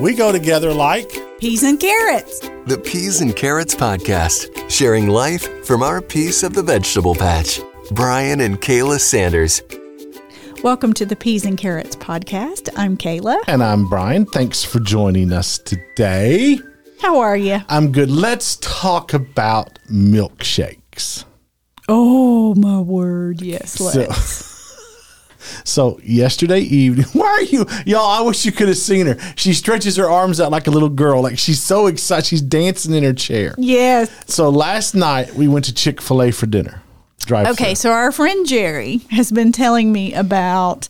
We go together like Peas and carrots. The Peas and Carrots Podcast, sharing life from our piece of the vegetable patch. Brian and Kayla Sanders. Welcome to the Peas and Carrots podcast. I'm Kayla. And I'm Brian. Thanks for joining us today. How are you? I'm good. Let's talk about milkshakes. Oh my word! Yes, let's. so yesterday evening, why are you, y'all? I wish you could have seen her. She stretches her arms out like a little girl, like she's so excited. She's dancing in her chair. yes. So last night we went to Chick Fil A for dinner. Drive. Okay, so our friend Jerry has been telling me about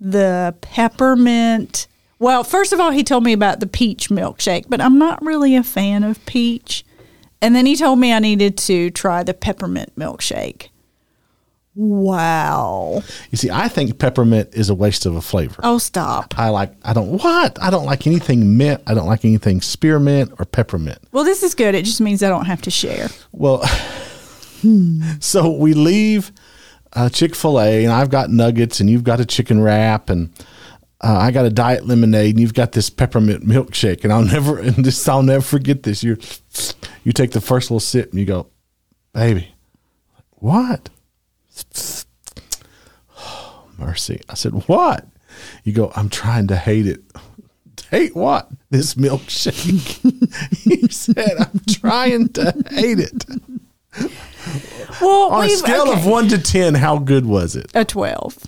the peppermint. Well, first of all, he told me about the peach milkshake, but I'm not really a fan of peach. And then he told me I needed to try the peppermint milkshake. Wow. You see, I think peppermint is a waste of a flavor. Oh, stop. I like. I don't what. I don't like anything mint. I don't like anything spearmint or peppermint. Well, this is good. It just means I don't have to share. Well, so we leave uh, Chick Fil A, and I've got nuggets, and you've got a chicken wrap, and uh, I got a diet lemonade, and you've got this peppermint milkshake, and I'll never, and this I'll never forget this. You, you take the first little sip, and you go, "Baby, what?" mercy. I said, "What?" You go, "I'm trying to hate it." Hate what? This milkshake. you said, "I'm trying to hate it." Well, On a scale of one to ten, how good was it? a 12.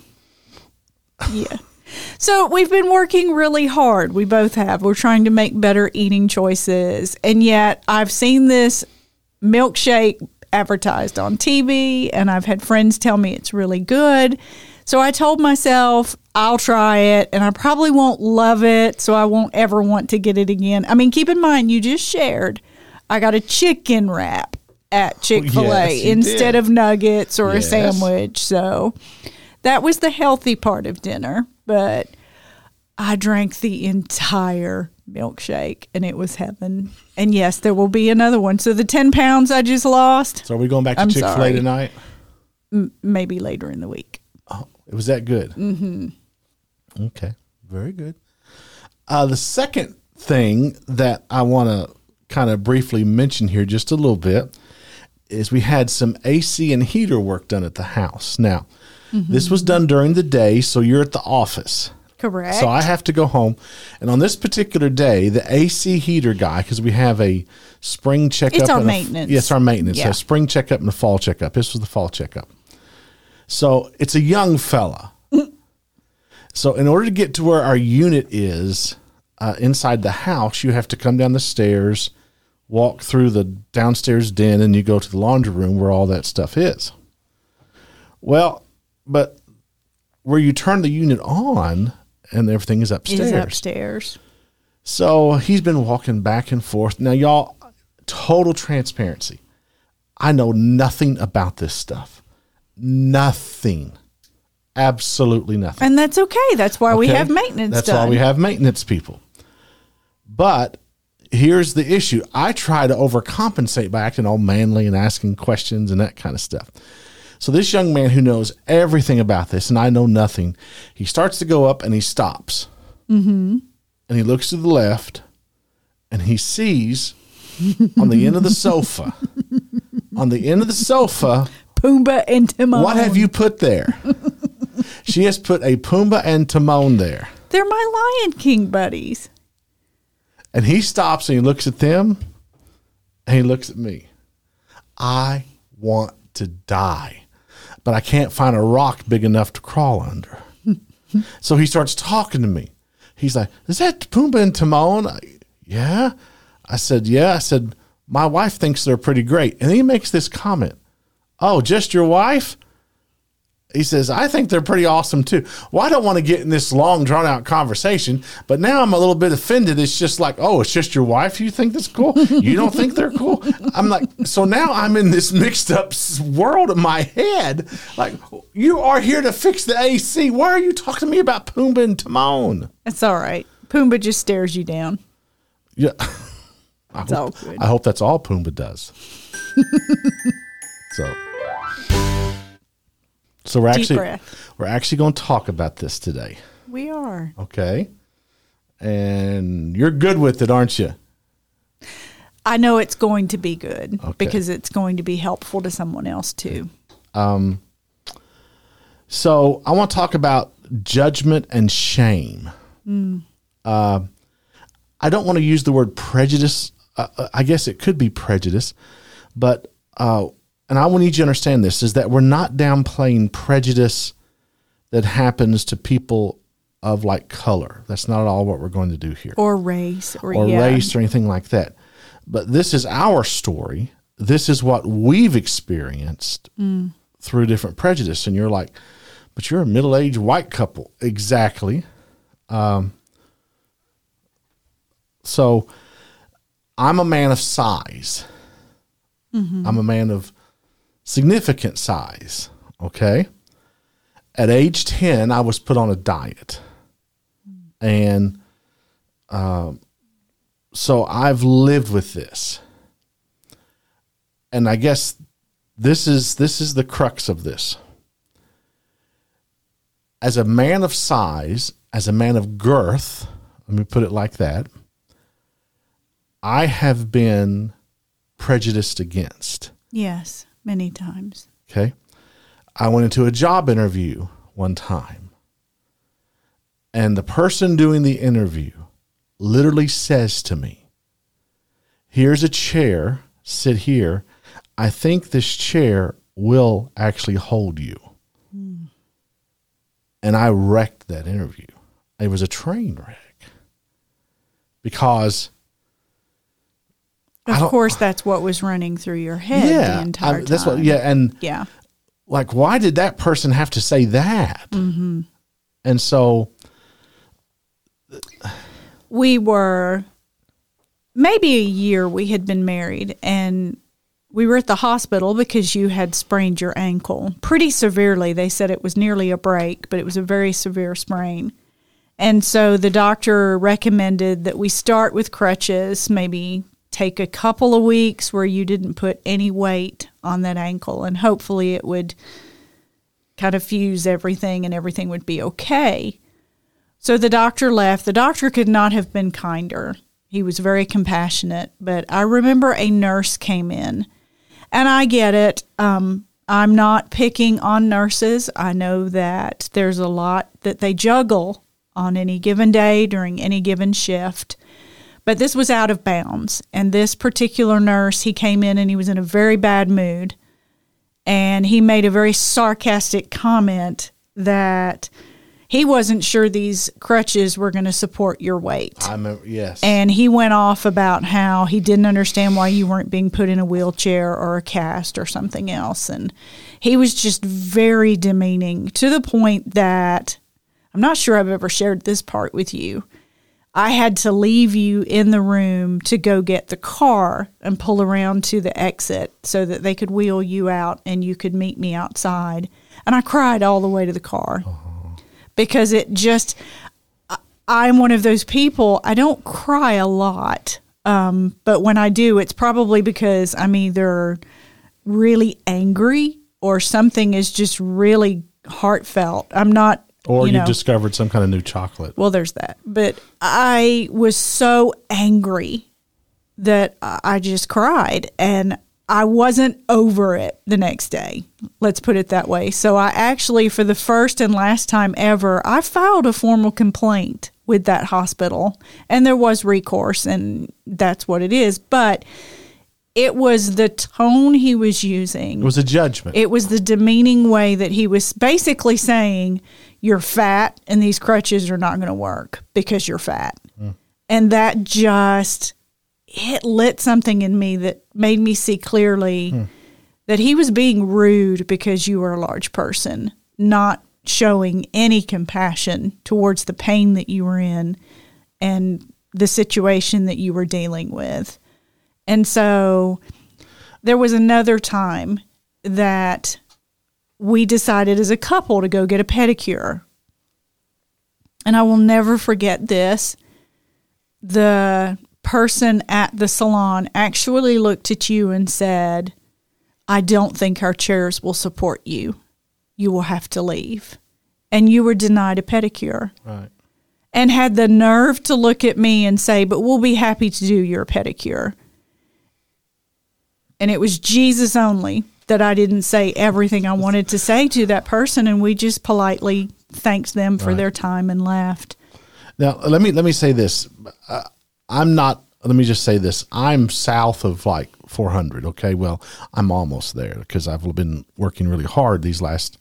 Yeah. So we've been working really hard. We both have. We're trying to make better eating choices. And yet I've seen this milkshake advertised on TV and I've had friends tell me it's really good. So I told myself I'll try it and I probably won't love it. So I won't ever want to get it again. I mean, keep in mind, you just shared I got a chicken wrap at Chick fil A yes, instead did. of nuggets or a sandwich. So that was the healthy part of dinner, but I drank the entire milkshake and it was heaven. And yes, there will be another one. So the 10 pounds I just lost, So are we going back to Chick Fil A tonight? maybe later in the week. Oh, it was that good. Mm-hmm. Okay, very good. Uh, the second thing that I want to kind of briefly mention here, just a little bit, is we had some AC and heater work done at the house. Now, this was done during the day, so you're at the office. Correct. So I have to go home. And on this particular day, the AC heater guy, because we have a spring checkup. It's our and a- maintenance. yes, our maintenance. Yeah. So spring checkup and a fall checkup. This was the fall checkup. So it's a young fella. so in order to get to where our unit is uh, inside the house, you have to come down the stairs, walk through the downstairs den, and you go to the laundry room where all that stuff is. Well, but where you turn the unit on and everything is upstairs. is upstairs. So he's been walking back and forth. Now, y'all, total transparency. I know nothing about this stuff. Nothing. Absolutely nothing. And that's okay. That's why we have maintenance That's done. why we have maintenance people. But here's the issue I try to overcompensate by acting all manly and asking questions and that kind of stuff. So this young man who knows everything about this, and I know nothing, he starts to go up and he stops. Mm-hmm. And he looks to the left and he sees on the end of the sofa, on the end of the sofa, Pumbaa and Timon. what have you put there? she has put a Pumbaa and Timon there. They're my Lion King buddies. And he stops and he looks at them and he looks at me. I want to die, but I can't find a rock big enough to crawl under. so he starts talking to me. He's like, Is that Pumbaa and Timon? I, yeah. I said, Yeah. I said, My wife thinks they're pretty great. And he makes this comment Oh, just your wife? He says, I think they're pretty awesome too. Well, I don't want to get in this long, drawn out conversation, but now I'm a little bit offended. It's just like, oh, it's just your wife you think that's cool? You don't think they're cool? I'm like, so now I'm in this mixed up world in my head. Like, you are here to fix the AC. Why are you talking to me about Pumbaa and Timon? That's all right. Pumbaa just stares you down. Yeah. I It's hope, all good. I hope that's all Pumbaa does. so, so we're Deep actually breath. we're actually going to talk about this today. We are. Okay. And You're good with it, aren't you? I know it's going to be good Okay. because it's going to be helpful to someone else too. Um So I want to talk about judgment and shame. Uh, I don't want to use the word prejudice. Uh, uh, I guess it could be prejudice, but uh, and I want you to understand this is that we're not downplaying prejudice that happens to people of like color. That's not at all what we're going to do here Or race or, or yeah. race or anything like that. But this is our story. This is what we've experienced through different prejudice. And you're like, but you're a middle aged white couple. Exactly. Um, so I'm a man of size. I'm a man of significant size. Okay. At age 10, I was put on a diet. And um, so I've lived with this. And I guess this is this is the crux of this. As a man of size, as a man of girth, let me put it like that, I have been prejudiced against. Yes, many times. Okay. I went into a job interview one time, and the person doing the interview literally says to me, Here's a chair, sit here. I think this chair will actually hold you. And I wrecked that interview. It was a train wreck because Of course, that's what was running through your head yeah, the entire I- time. that's what yeah, and Yeah. like why did that person have to say that Mm-hmm. and so we were maybe a year we had been married and we were at the hospital because you had sprained your ankle pretty severely they said it was nearly a break but it was a very severe sprain and so the doctor recommended that we start with crutches maybe take a couple of weeks where you didn't put any weight on that ankle and hopefully it would kind of fuse everything and everything would be okay so the doctor left. The doctor could not have been kinder. He was very compassionate, but I remember a nurse came in, and I get it. Um, I'm not picking on nurses. I know that there's a lot that they juggle on any given day during any given shift, but this was out of bounds. And this particular nurse, he came in and he was in a very bad mood, and he made a very sarcastic comment that he wasn't sure these crutches were going to support your weight. i remember yes And he went off about how he didn't understand why you weren't being put in a wheelchair or a cast or something else. And he was just very demeaning to the point that I'm not sure I've ever shared this part with you. I had to leave you in the room to go get the car and pull around to the exit so that they could wheel you out and you could meet me outside. And I cried all the way to the car because it just I- I'm one of those people. I don't cry a lot, um, but when I do, it's probably because I'm either really angry or something is just really heartfelt. I'm not, or you you know, discovered some kind of new chocolate well, there's that. But I was so angry that I I just cried and I wasn't over it the next day. Let's put it that way. So I actually, for the first and last time ever, I filed a formal complaint with that hospital and there was recourse and that's what it is. But it was the tone he was using it was a judgment it was the demeaning way that he was basically saying, You're fat and these crutches are not going to work because you're fat. Mm. And that just it lit something in me that made me see clearly hmm. that he was being rude because you were a large person, not showing any compassion towards the pain that you were in and the situation that you were dealing with. And so there was another time that we decided as a couple to go get a pedicure. And I will never forget this. The person at the salon actually looked at you and said, I don't think our chairs will support you. You will have to leave. And you were denied a pedicure. right and had the nerve to look at me and say, But we'll be happy to do your pedicure. And it was Jesus only that I didn't say everything I wanted to say to that person. And we just politely thanked them for Right. their time and left. Now, let me let me say this. Uh, I'm not. Let me just say this. I'm south of like 400. Okay, well, I'm almost there because I've been working really hard these last,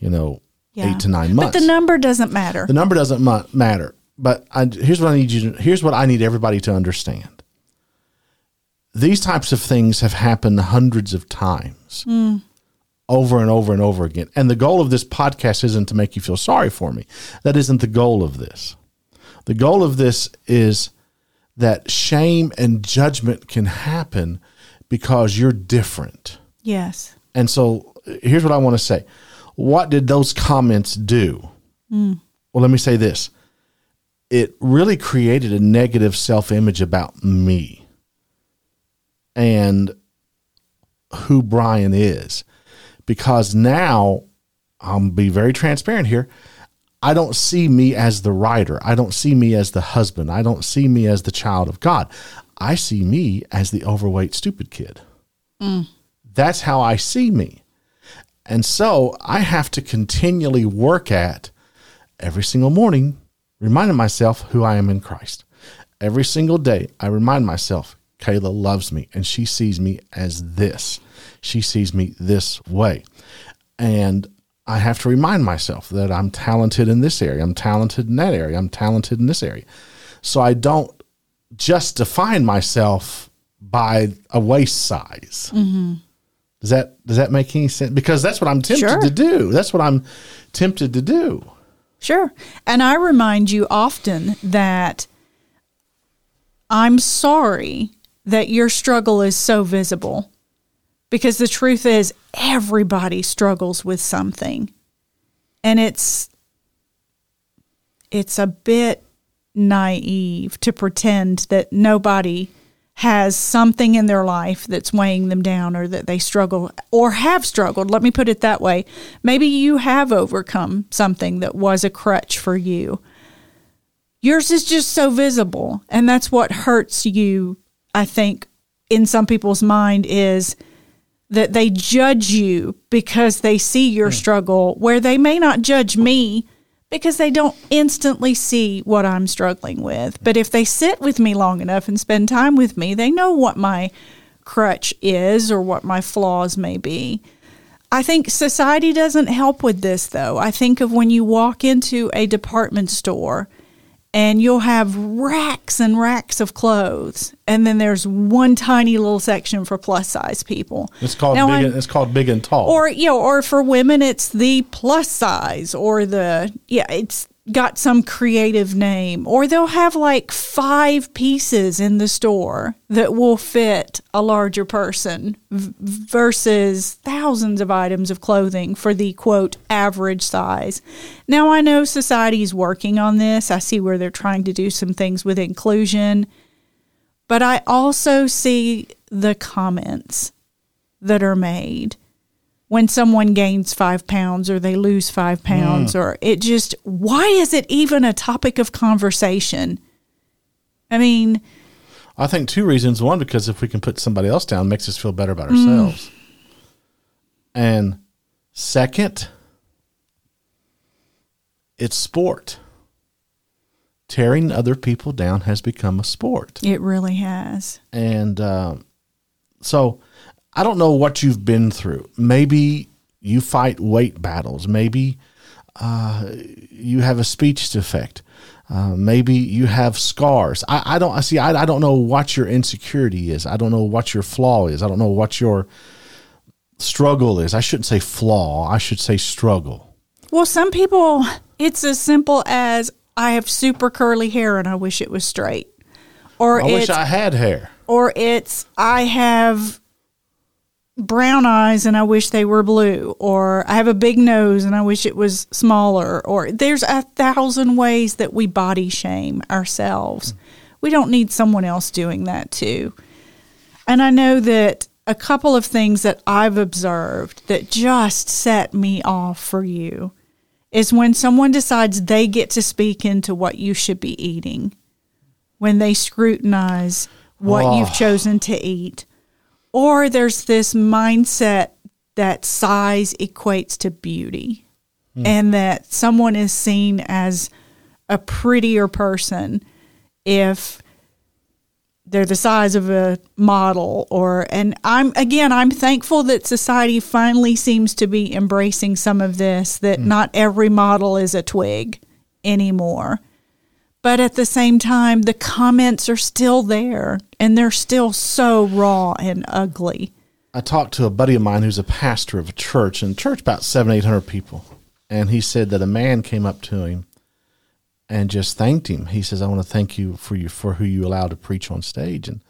you know, eight to nine months. But the number doesn't matter. The number doesn't mu- matter. But I, here's what I need you. To, here's what I need everybody to understand. These types of things have happened hundreds of times, over and over and over again. And the goal of this podcast isn't to make you feel sorry for me. That isn't the goal of this. The goal of this is that shame and judgment can happen because you're different. yes. And so here's what I want to say. What did those comments do? Mm. Well, let me say this. It really created a negative self image about me and who Brian is. Because now, I'll be very transparent here. I don't see me as the writer. I don't see me as the husband. I don't see me as the child of God. I see me as the overweight, stupid kid. Mm. That's how I see me. And so I have to continually work at every single morning, reminding myself who I am in Christ. Every single day, I remind myself, Kayla loves me and she sees me as this. She sees me this way. And I have to remind myself that I'm talented in this area, I'm talented in that area, I'm talented in this area. So I don't just define myself by a waist size. Mm-hmm. Does that does that make any sense? Because that's what I'm tempted Sure. to do. That's what I'm tempted to do. Sure. And I remind you often that I'm sorry that your struggle is so visible because the truth is everybody struggles with something. And it's it's a bit naive to pretend that nobody has something in their life that's weighing them down or that they struggle or have struggled. Let me put it that way. Maybe you have overcome something that was a crutch for you. Yours is just so visible. And that's what hurts you, I think, in some people's mind is that they judge you because they see your hmm. struggle, where they may not judge me because they don't instantly see what I'm struggling with. But if they sit with me long enough and spend time with me, they know what my crutch is or what my flaws may be. I think society doesn't help with this, though. I think of when you walk into a department store and you'll have racks and racks of clothes, and then there's one tiny little section for plus size people. It's called Now, big. And, it's called big and tall. or you know, or for women, it's the plus size, or the yeah, it's got some creative name, or they'll have like five pieces in the store that will fit a larger person v- versus thousands of items of clothing for the quote average size. Now I know society is working on this. I see where they're trying to do some things with inclusion, but I also see the comments that are made when someone gains five pounds or they lose five pounds or it just why is it even a topic of conversation i mean I think two reasons. One, because if we can put somebody else down, it makes us feel better about Mm. ourselves. And second, it's sport. Tearing other people down has become a sport. it really has And um, so I don't know what you've been through. Maybe you fight weight battles. Maybe uh, you have a speech defect. Uh, maybe you have scars. I, I don't I see. I, I don't know what your insecurity is. I don't know what your flaw is. I don't know what your struggle is. I shouldn't say flaw. I should say struggle. well some people it's as simple as i have super curly hair and i wish it was straight or I wish I had hair. or it's I have brown eyes and I wish they were blue, or I have a big nose and I wish it was smaller, or there's a thousand ways that we body shame ourselves. We don't need someone else doing that too. And I know that a couple of things that I've observed that just set me off for you is when someone decides they get to speak into what you should be eating, when they scrutinize what Oh. you've chosen to eat. Or there's this mindset that size equates to beauty hmm. and that someone is seen as a prettier person if they're the size of a model or and I'm again I'm thankful that society finally seems to be embracing some of this that hmm. not every model is a twig anymore. But at the same time the comments are still there and they're still so raw and ugly. I talked to a buddy of mine who's a pastor of a church, and church about seven, eight hundred people, and he said that a man came up to him and just thanked him. He says, "I want to thank you for you for who you allowed to preach on stage." And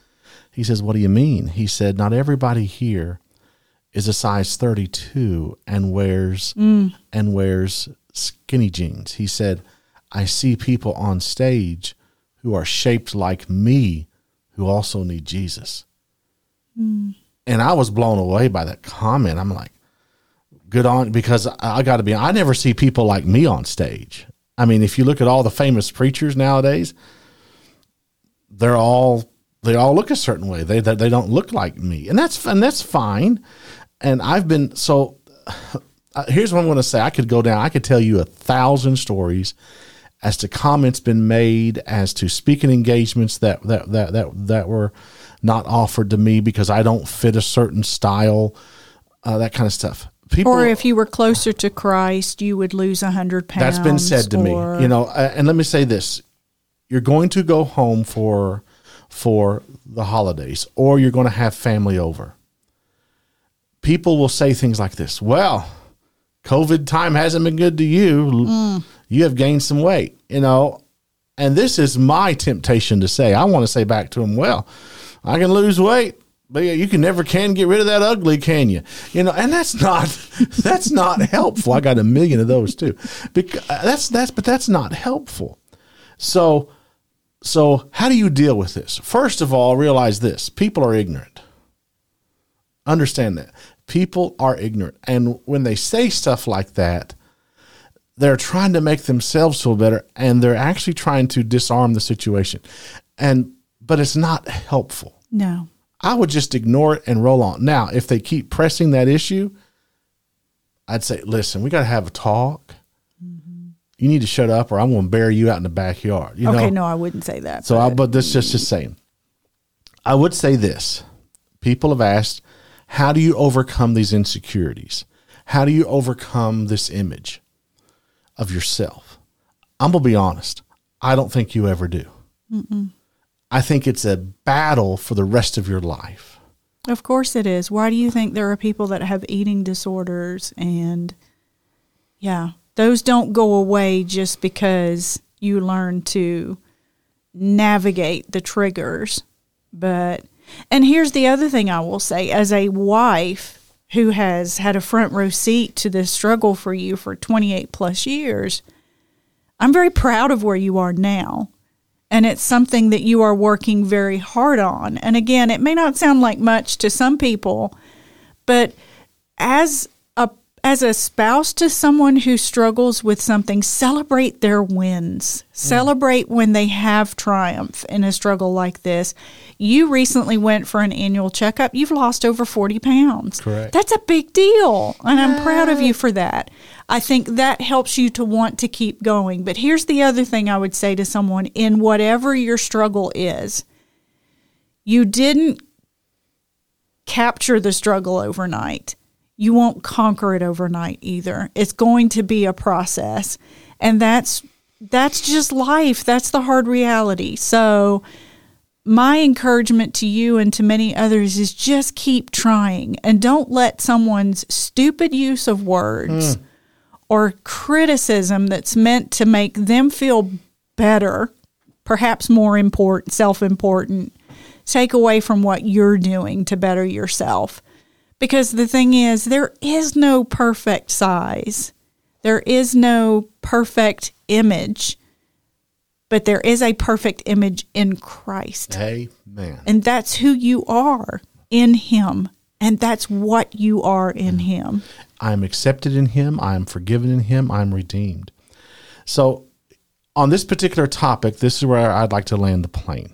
he says, "What do you mean?" He said, "Not everybody here is a size thirty-two and wears mm. and wears skinny jeans." He said, "I see people on stage who are shaped like me, who also need Jesus." and I was blown away by that comment. I'm like, good on because I, I got to be. I never see people like me on stage. I mean, if you look at all the famous preachers nowadays, they're all they all look a certain way. They they, they don't look like me, and that's and that's fine. And I've been so. Uh, here's what I'm going to say. I could go down. I could tell you a thousand stories as to comments been made as to speaking engagements that that that that that were not offered to me because I don't fit a certain style, uh, that kind of stuff. People, Or if you were closer to Christ, you would lose a hundred pounds. that's been said to or- me, you know. uh, And let me say this: you're going to go home for for the holidays, or you're going to have family over. People will say things like this: "Well, COVID time hasn't been good to you. You have gained some weight, you know." And this is my temptation to say. I want to say back to them, "Well, I can lose weight." But you can never can get rid of that ugly, can you? You know, and that's not that's not helpful. I got a million of those too. Because uh, that's that's but that's not helpful. So so how do you deal with this? First of all, realize this. People are ignorant. Understand that. People are ignorant. And when they say stuff like that, they're trying to make themselves feel better and they're actually trying to disarm the situation. And but it's not helpful. No. I would just ignore it and roll on. Now, if they keep pressing that issue, I'd say, listen, we got to have a talk. Mm-hmm. You need to shut up, or I'm going to bury you out in the backyard. You okay, know? no, I wouldn't say that. So, I, but- but this just just saying. I would say this: people have asked, how do you overcome these insecurities? How do you overcome this image of yourself? I'm gonna be honest. I don't think you ever do. I think it's a battle for the rest of your life. Of course it is. Why do you think there are people that have eating disorders and yeah, those don't go away just because you learn to navigate the triggers. But and here's the other thing I will say as a wife who has had a front row seat to this struggle for you for 28 plus years, I'm very proud of where you are now and it's something that you are working very hard on. And again, it may not sound like much to some people, but as as a spouse to someone who struggles with something, celebrate their wins. Mm. Celebrate when they have triumph in a struggle like this. You recently went for an annual checkup. You've lost over 40 pounds. Correct. That's a big deal. And I'm proud of you for that. I think that helps you to want to keep going. But here's the other thing I would say to someone in whatever your struggle is you didn't capture the struggle overnight. You won't conquer it overnight either. It's going to be a process. And that's that's just life. That's the hard reality. So my encouragement to you and to many others is just keep trying and don't let someone's stupid use of words hmm. or criticism that's meant to make them feel better, perhaps more important, self-important, take away from what you're doing to better yourself. Because the thing is, there is no perfect size. There is no perfect image, but there is a perfect image in Christ. Amen. And that's who you are in Him. And that's what you are in Him. I am accepted in Him. I am forgiven in Him. I am redeemed. So, on this particular topic, this is where I'd like to land the plane.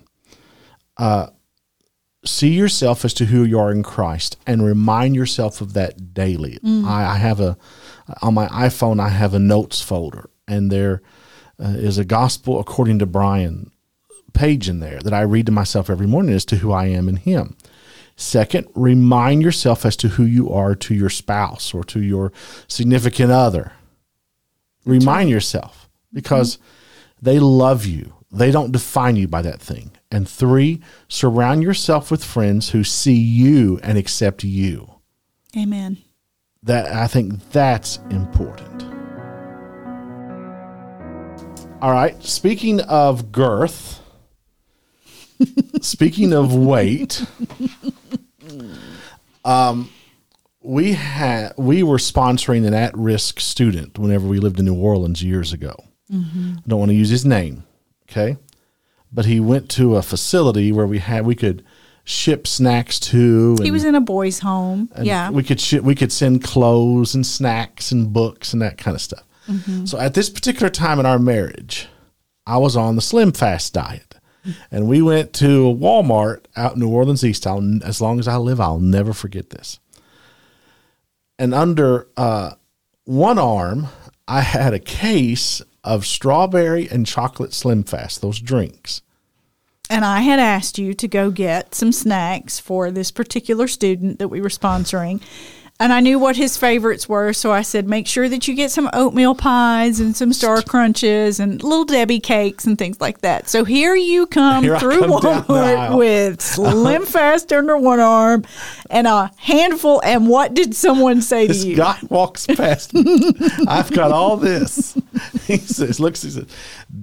Uh, see yourself as to who you are in Christ and remind yourself of that daily. I, I have a on my iPhone. I have a notes folder, and there uh, is a gospel according to Brian page in there that I read to myself every morning as to who I am in Him. Second, remind yourself as to who you are to your spouse or to your significant other. Remind yourself because they love you. They don't define you by that thing. And three, surround yourself with friends who see you and accept you. Amen. That I think that's important. All right. Speaking of girth, speaking of weight, um, we had we were sponsoring an at-risk student whenever we lived in New Orleans years ago. I don't want to use his name, okay? But he went to a facility where we had we could ship snacks to. He was in a boys' home. and yeah. we could ship, we could send clothes and snacks and books and that kind of stuff. So at this particular time in our marriage, I was on the Slim Fast diet, and we went to a Walmart out in New Orleans East. I'll, as long as I live, I'll never forget this. And under uh, one arm, I had a case of strawberry and chocolate Slim Fast, those drinks. And I had asked you to go get some snacks for this particular student that we were sponsoring. And I knew what his favorites were. So I said, make sure that you get some oatmeal pies and some Star Crunches and little Debbie cakes and things like that. So here you come Here through come Walmart with Slim Fast under one arm and a handful. And what did someone say to This you? guy walks past me. I've got all this. He says, looks, he says,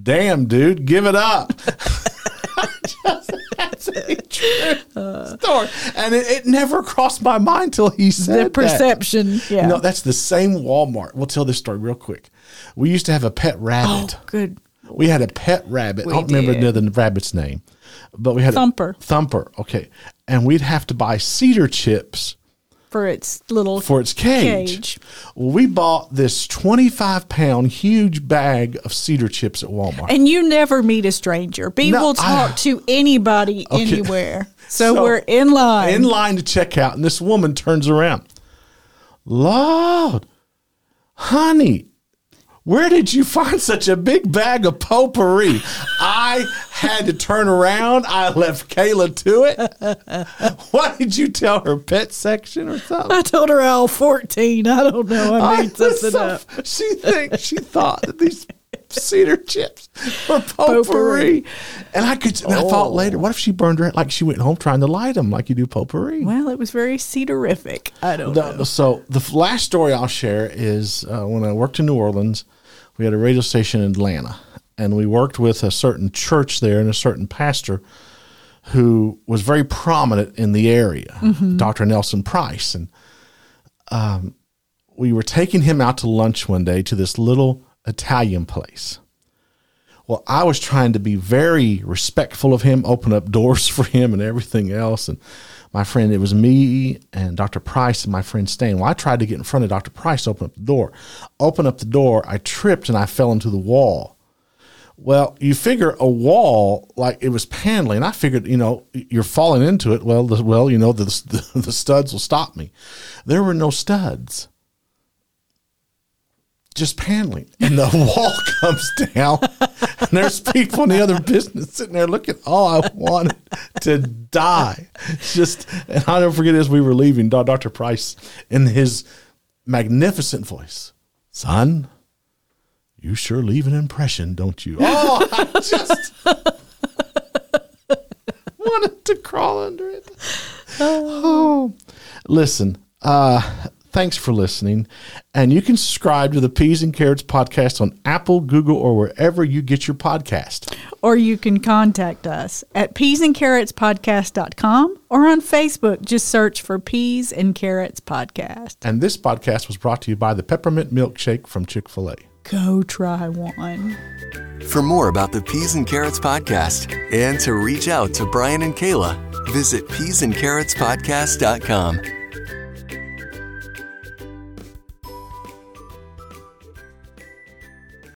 damn, dude, give it up. Just- That's a true story. And it, it never crossed my mind till he said the that. perception. Yeah. No, that's the same Walmart. We'll tell this story real quick. We used to have a pet rabbit. oh, good. We had a pet rabbit. We I don't remember did. the, the rabbit's name, but we had Thumper. Thumper. Okay, and we'd have to buy cedar chips For its little for its cage. Cage. Well, we bought this 25 pound huge bag of cedar chips at Walmart. And you never meet a stranger. B No, will talk I- to anybody Okay. anywhere. So, So, we're in line. in line to check out, and this woman turns around. Lord, honey, where did you find such a big bag of potpourri? I had to turn around. I left Kayla to it. Why did you tell her pet section or something? I told her all 14. I don't know. I I made was something so- up. She thinks she thought that these cedar chips were potpourri, Potpourri. and I could. And I thought later, what if she burned her? Like she went home trying to light them, like you do potpourri. Well, it was very cedarific. I don't know. So the last story I'll share is uh, when I worked in New Orleans, we had a radio station in Atlanta, and we worked with a certain church there and a certain pastor who was very prominent in the area, Dr. Nelson Price, and um, we were taking him out to lunch one day to this little Italian place. Well, I was trying to be very respectful of him, open up doors for him and everything else. And my friend, it was me and Dr. Price and my friend Stain. Well, I tried to get in front of Dr. Price open up the door. Open up the door, I tripped and I fell into the wall. Well, you figure a wall like it was paneling. I figured, you know, you're falling into it. Well, the, well, you know, the, the the studs will stop me. There were no studs just paneling and the wall comes down and there's people in the other business sitting there looking oh i wanted to die just and i'll never forget as we were leaving dr price in his magnificent voice son you sure leave an impression don't you? Oh i just wanted to crawl under it. Oh. Listen uh thanks for listening. And you can subscribe to the peas and carrots podcast on apple google or wherever you get your podcast. Or you can contact us at peasandcarrotspodcast.com or on Facebook. Just search for Peas and Carrots Podcast. and this podcast was brought to you by the peppermint milkshake from chick-fil-a Go try one. For more about the Peas and Carrots podcast and to reach out to Brian and Kayla, visit peasandcarrotspodcast.com.